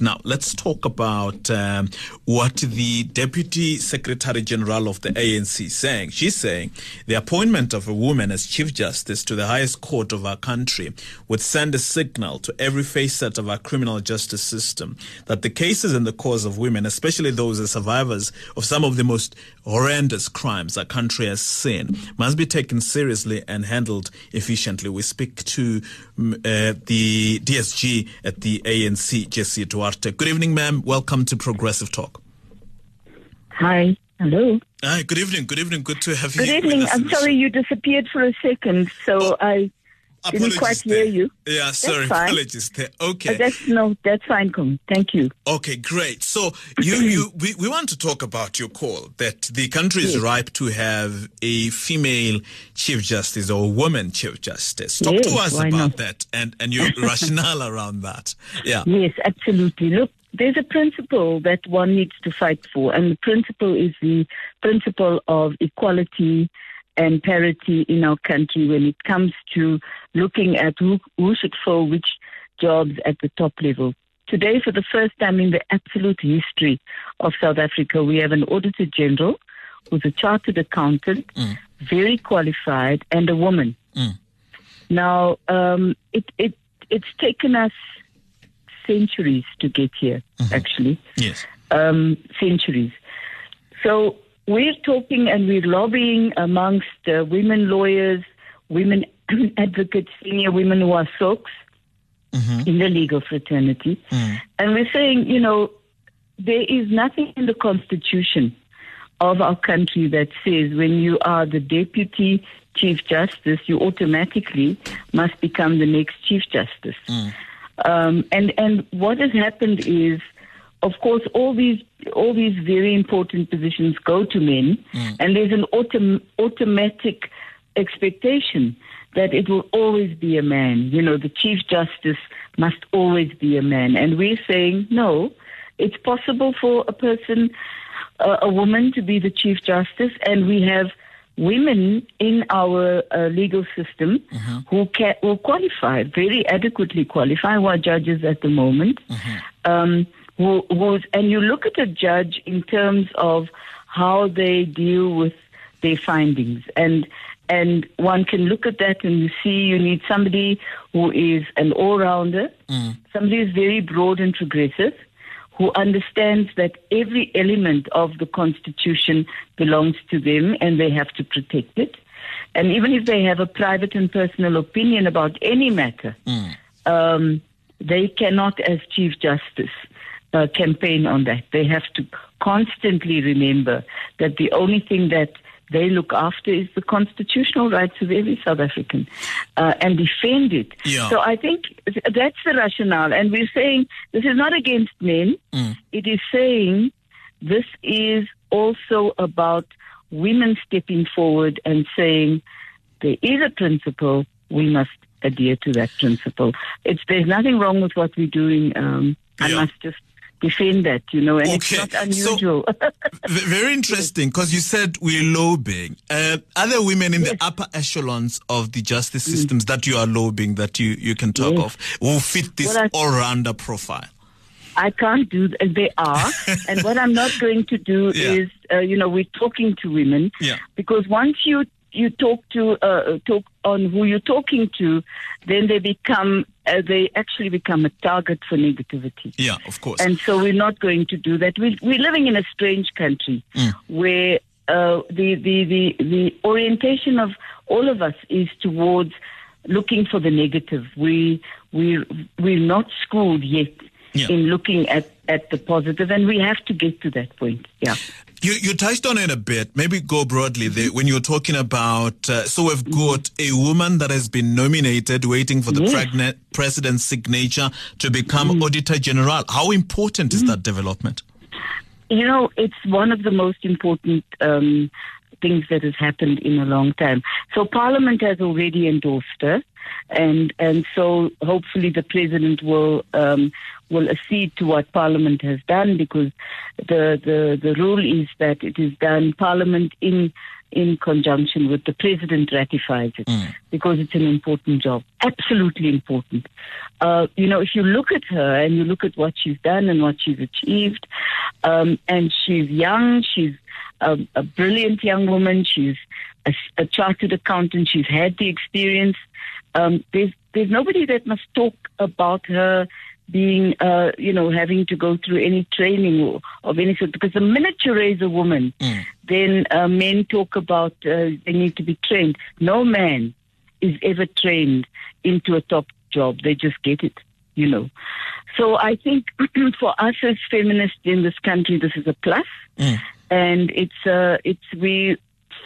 Now, let's talk about um, what the Deputy Secretary General of the ANC is saying. She's saying the appointment of a woman as Chief Justice to the highest court of our country would send a signal to every facet of our criminal justice system that the cases and the cause of women, especially those as survivors of some of the most horrendous crimes our country has seen, must be taken seriously and handled efficiently. We speak to mm, uh, the DSG at the ANC, Jessie Duarte. Good evening, ma'am. Welcome to Progressive Talk. Hi. Hello. Hi, good evening. Good evening. Good to have you. Good evening. I'm sorry you disappeared for a second, so oh. I didn't quite there. hear you. Yeah, sorry. fine. Apologies there. Okay. that's no, that's fine. Come. Thank you. Okay, great. So you, you, we, we want to talk about your call that the country is Yes. ripe to have a female chief justice or woman chief justice. Talk Yes, to us about not? that and, and your rationale around that. Yeah. Yes, absolutely. Look, there's a principle that one needs to fight for, and the principle is the principle of equality and parity in our country when it comes to looking at who, who should fill which jobs at the top level. Today, for the first time in the absolute history of South Africa, we have an Auditor General who's a chartered accountant, very qualified, and a woman. Mm. Now, um, it, it, it's taken us centuries to get here, actually, Yes. um, centuries. So we're talking and we're lobbying amongst uh, women lawyers, women advocates, senior women who are SOCs in the legal fraternity. And we're saying, you know, there is nothing in the Constitution of our country that says when you are the deputy chief justice, you automatically must become the next chief justice. Um, and and what has happened is, of course, all these all these very important positions go to men, and there's an autom- automatic expectation that it will always be a man. You know, the chief justice must always be a man, and we're saying no. It's possible for a person, uh, a woman, to be the chief justice, and we have women in our uh, legal system who can who qualify very adequately qualify who are judges at the moment um, who, who's, and you look at a judge in terms of how they deal with their findings. And and one can look at that and you see you need somebody who is an all-rounder somebody who's very broad and progressive who understands that every element of the Constitution belongs to them and they have to protect it. And even if they have a private and personal opinion about any matter, um, they cannot, as Chief Justice, uh, campaign on that. They have to constantly remember that the only thing that they look after is the constitutional rights of every South African uh, and defend it. Yeah. So I think that's the rationale. And we're saying this is not against men. It is saying this is also about women stepping forward and saying there is a principle, we must adhere to that principle. It's there's nothing wrong with what we're doing. Um, I must just defend that, you know, and Okay. it's not So- unusual. V- very interesting because you said we're lobbying. Uh, are there women in the Yes. Mm. upper echelons of the justice systems that you are lobbying that you, you can talk Yes. of who fit this Well, I- all-rounder profile? I can't do that. They are. and what I'm not going to do Yeah. is, uh, you know, we're talking to women. Yeah. Because once you, you talk to, uh, talk on who you're talking to, then they become, uh, they actually become a target for negativity. Yeah, of course. And so we're not going to do that. We, we're living in a strange country where uh, the, the, the, the orientation of all of us is towards looking for the negative. We, we, we're not schooled yet Yeah. in looking at, at the positive, and we have to get to that point. Yeah. You, you touched on it a bit. Maybe go broadly there when you're talking about. Uh, so we've got a woman that has been nominated, waiting for the Yes. pregnant president's signature to become Auditor General. How important is that development? You know, it's one of the most important um, things that has happened in a long time. So Parliament has already endorsed her, and and so hopefully the president will um, will accede to what Parliament has done because the, the the rule is that it is done Parliament in in conjunction with the president ratifies it because it's an important job, absolutely important. Uh, you know, if you look at her and you look at what she's done and what she's achieved, um, and she's young, she's a, a brilliant young woman, she's a, a chartered accountant, she's had the experience. Um, there's there's nobody that must talk about her being, uh, you know, having to go through any training or, of any sort. Because the minute you raise a woman, then uh, men talk about uh, they need to be trained. No man is ever trained into a top job. They just get it, you know. So I think for us as feminists in this country, this is a plus. plus, and it's uh, it's we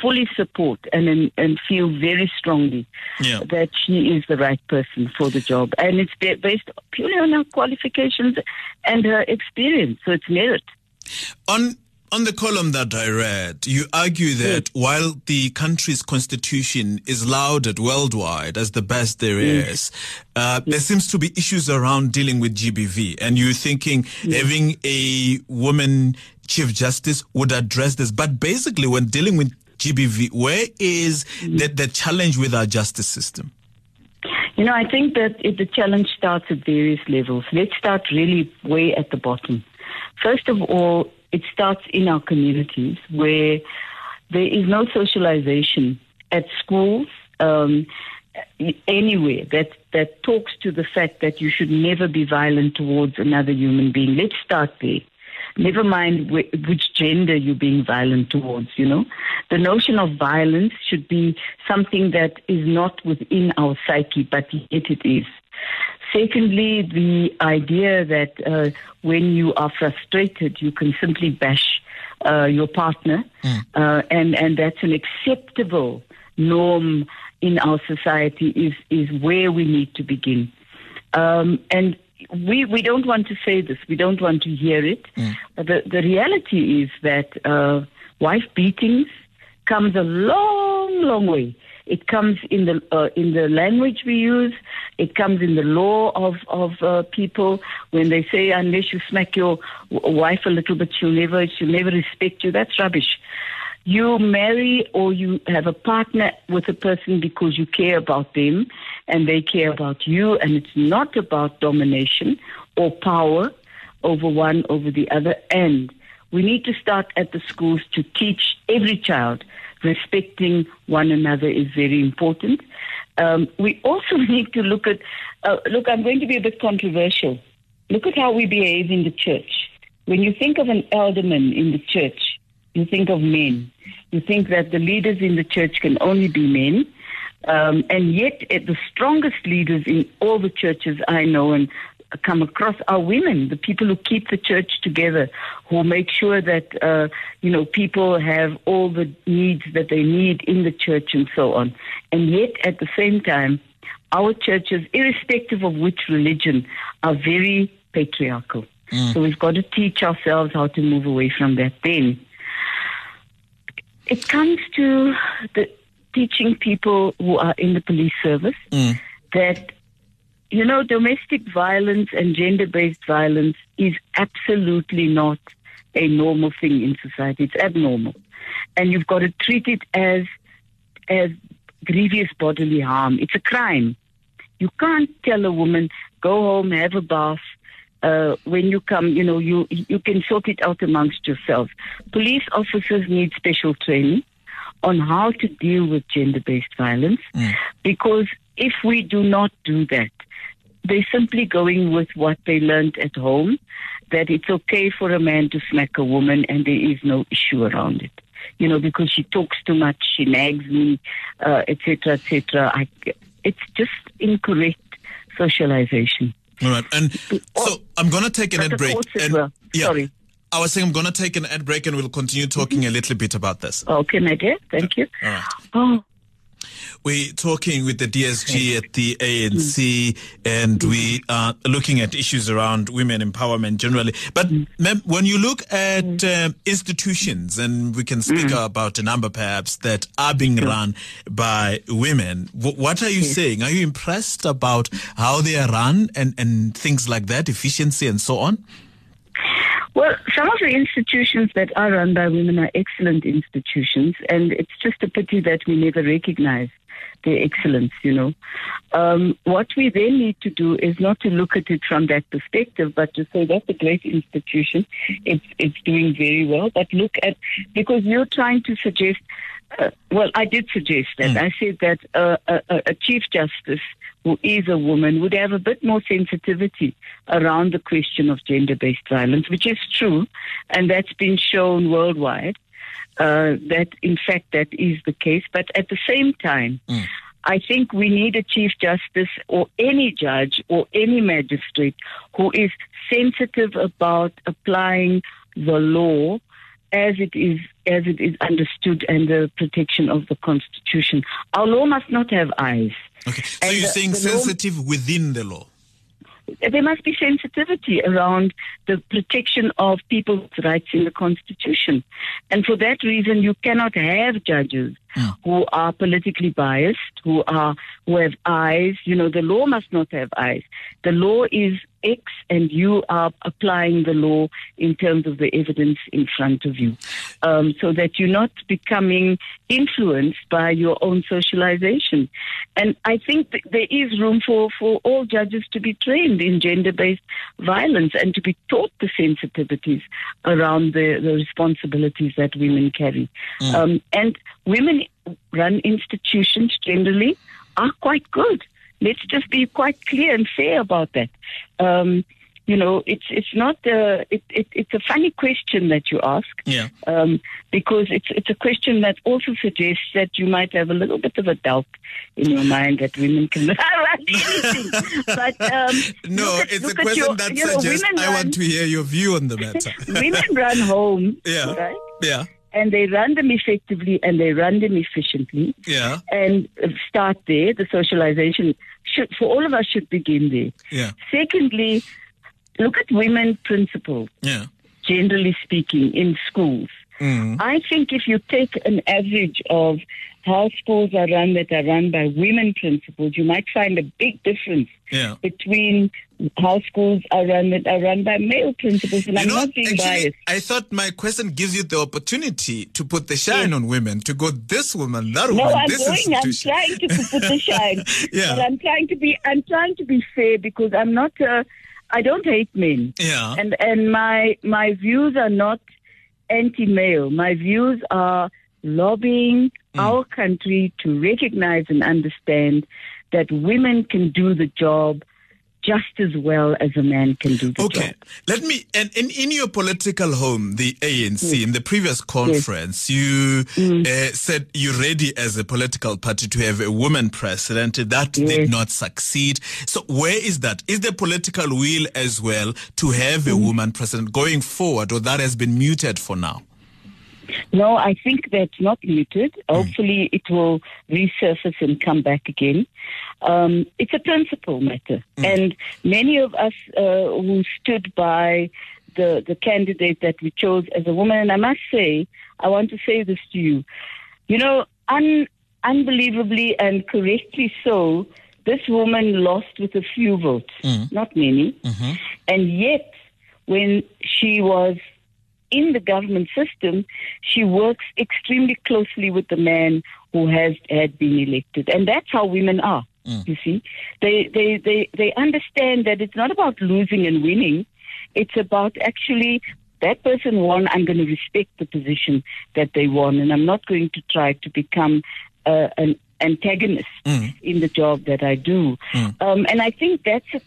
fully support and and, feel very strongly Yeah. that she is the right person for the job, and it's based purely on her qualifications and her experience. So it's merit. On on the column that I read, you argue that while the country's constitution is lauded worldwide as the best there is, uh, there seems to be issues around dealing with GBV, and you're thinking having a woman chief justice would address this. But basically, when dealing with GBV, where is the, the challenge with our justice system? You know, I think that it, the challenge starts at various levels. Let's start really way at the bottom. First of all, it starts in our communities where there is no socialization at schools, um, anywhere that, that talks to the fact that you should never be violent towards another human being. Let's start there. Never mind wh- which gender you're being violent towards, you know. The notion of violence should be something that is not within our psyche, but yet it is. Secondly, the idea that uh, when you are frustrated, you can simply bash uh, your partner, uh, and and that's an acceptable norm in our society. Is is where we need to begin, um, and we we don't want to say this. We don't want to hear it. But the the reality is that uh, wife beatings comes a long, long way. It comes in the uh, in the language we use. It comes in the law of of uh, people when they say unless you smack your wife a little bit, she'll never she'll never respect you. That's rubbish. You marry or you have a partner with a person because you care about them and they care about you, and it's not about domination or power over one over the other. And we need to start at the schools to teach every child respecting one another is very important. Um, we also need to look at, uh, look, I'm going to be a bit controversial. Look at how we behave in the church. When you think of an elderman in the church, you think of men. You think that the leaders in the church can only be men. Um, and yet, uh, the strongest leaders in all the churches I know and come across are women, the people who keep the church together, who make sure that, uh, you know, people have all the needs that they need in the church and so on. And yet, at the same time, our churches, irrespective of which religion, are very patriarchal. So we've got to teach ourselves how to move away from that. Then it comes to the teaching people who are in the police service mm. that you know domestic violence and gender-based violence is absolutely not a normal thing in society. It's abnormal, and you've got to treat it as as grievous bodily harm. It's a crime. You can't tell a woman go home, have a bath. Uh, when you come, you know you you can sort it out amongst yourselves. Police officers need special training on how to deal with gender-based violence, because if we do not do that, they're simply going with what they learned at home, that it's okay for a man to smack a woman and there is no issue around it. You know, because she talks too much, she nags me, uh, etc., etc. I, it's just incorrect socialization. All right. And so I'm going to take an ad break. and, well. Yeah, Sorry. I was saying I'm going to take an ad break and we'll continue talking mm-hmm. a little bit about this. Okay, my dear. Thank you. All right. Oh, We're talking with the DSG at the ANC, mm. and we mm. are looking at issues around women empowerment generally. But mm. ma'am, when you look at uh, institutions, and we can speak about a number perhaps that are being run by women, what are you saying? Are you impressed about how they are run and, and things like that, efficiency and so on? Well, some of the institutions that are run by women are excellent institutions, and it's just a pity that we never recognize their excellence, you know. Um, what we then need to do is not to look at it from that perspective, but to say that's a great institution. It's, it's doing very well. But look at, because you're trying to suggest, uh, well, I did suggest that. I said that uh, a, a Chief Justice who is a woman would have a bit more sensitivity around the question of gender based violence, which is true, and that's been shown worldwide uh, that in fact that is the case. But at the same time, Mm. I think we need a chief justice or any judge or any magistrate who is sensitive about applying the law as it is as it is understood and the protection of the constitution. Our law must not have eyes. Okay. So And you're saying the law- sensitive within the law. There must be sensitivity around the protection of people's rights in the Constitution. And for that reason, you cannot have judges who are politically biased, who are who have eyes. You know, the law must not have eyes. The law is X, and you are applying the law in terms of the evidence in front of you, um, so that you're not becoming influenced by your own socialization. And I think there is room for, for all judges to be trained in gender based violence and to be taught the sensitivities around the, the responsibilities that women carry. Um, and women run institutions generally are quite good. Let's just be quite clear and fair about that. Um, you know, it's it's not uh, it, it, it's a funny question that you ask Yeah. um, because it's it's a question that also suggests that you might have a little bit of a doubt in your mind that women can run anything. But um, No, at- it's a question your- that you know, suggests I run, want to hear your view on the matter. women run home, Yeah. right? yeah. And they run them effectively and they run them efficiently. Yeah. And start there. The socialization should, for all of us, should begin there. Yeah. Secondly, look at women principals. Yeah. generally speaking, in schools. Mm. I think if you take an average of how schools are run that are run by women principals, you might find a big difference Yeah. between how schools are run that are run by male principals. And You I'm know, not being actually, biased. I thought my question gives you the opportunity to put the shine on women, to go this woman, that No, woman, I'm this going. I'm trying to put the shine, Yeah. but I'm trying to be. I'm trying to be fair because I'm not. Uh, I don't hate men. Yeah. and and my my views are not anti-male. My views are lobbying Mm. our country to recognize and understand that women can do the job just as well as a man can do the Okay, job. let me. And in, in your political home, the ANC, in the previous conference, you Mm. uh, said you're ready as a political party to have a woman president. That did not succeed. So, where is that? Is the political will as well to have Mm. a woman president going forward, or that has been muted for now? No, I think that's not muted. Hopefully, it will resurface and come back again. Um, it's a principle matter, and many of us uh, who stood by the the candidate that we chose as a woman, and I must say, I want to say this to you, you know, un, unbelievably and correctly so, this woman lost with a few votes, not many, and yet when she was in the government system, she works extremely closely with the man who has had been elected, and that's how women are. You see, they they they they understand that it's not about losing and winning; it's about actually that person won. I'm going to respect the position that they won, and I'm not going to try to become uh, an antagonist in the job that I do. Um, and I think that's a,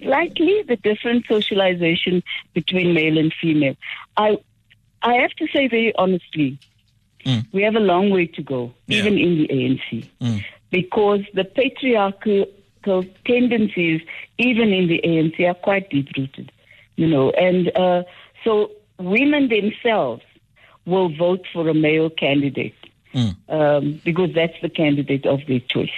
slightly the different socialization between male and female. I I have to say very honestly, we have a long way to go, Yeah. even in the ANC, because the patriarchal tendencies, even in the ANC, are quite deep rooted, you know, and uh, so women themselves will vote for a male candidate um, because that's the candidate of their choice.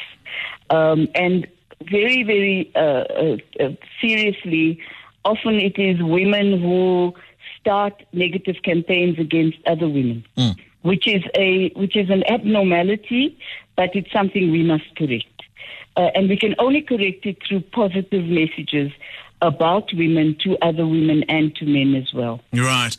Um, and very, very uh, uh, uh, seriously, often it is women who start negative campaigns against other women, which is a which is an abnormality, but it's something we must correct. Uh, and we can only correct it through positive messages about women to other women and to men as well. Right.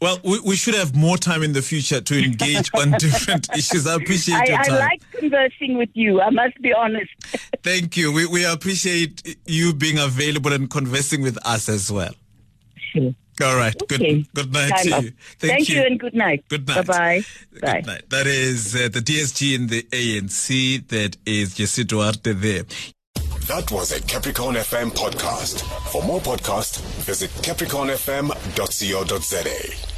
Well, we, we should have more time in the future to engage on different issues. I appreciate I, your I time. like conversing with you. I must be honest. Thank you. We, we appreciate you being available and conversing with us as well. Sure. All right. Okay. Good, good night Time to up. you. Thank, you. and good night. Good night. Bye-bye. Good Bye. night. That is uh, the DSG in the ANC. That is Jessie Duarte there. That was a Capricorn FM podcast. For more podcasts, visit capricornfm.co.za.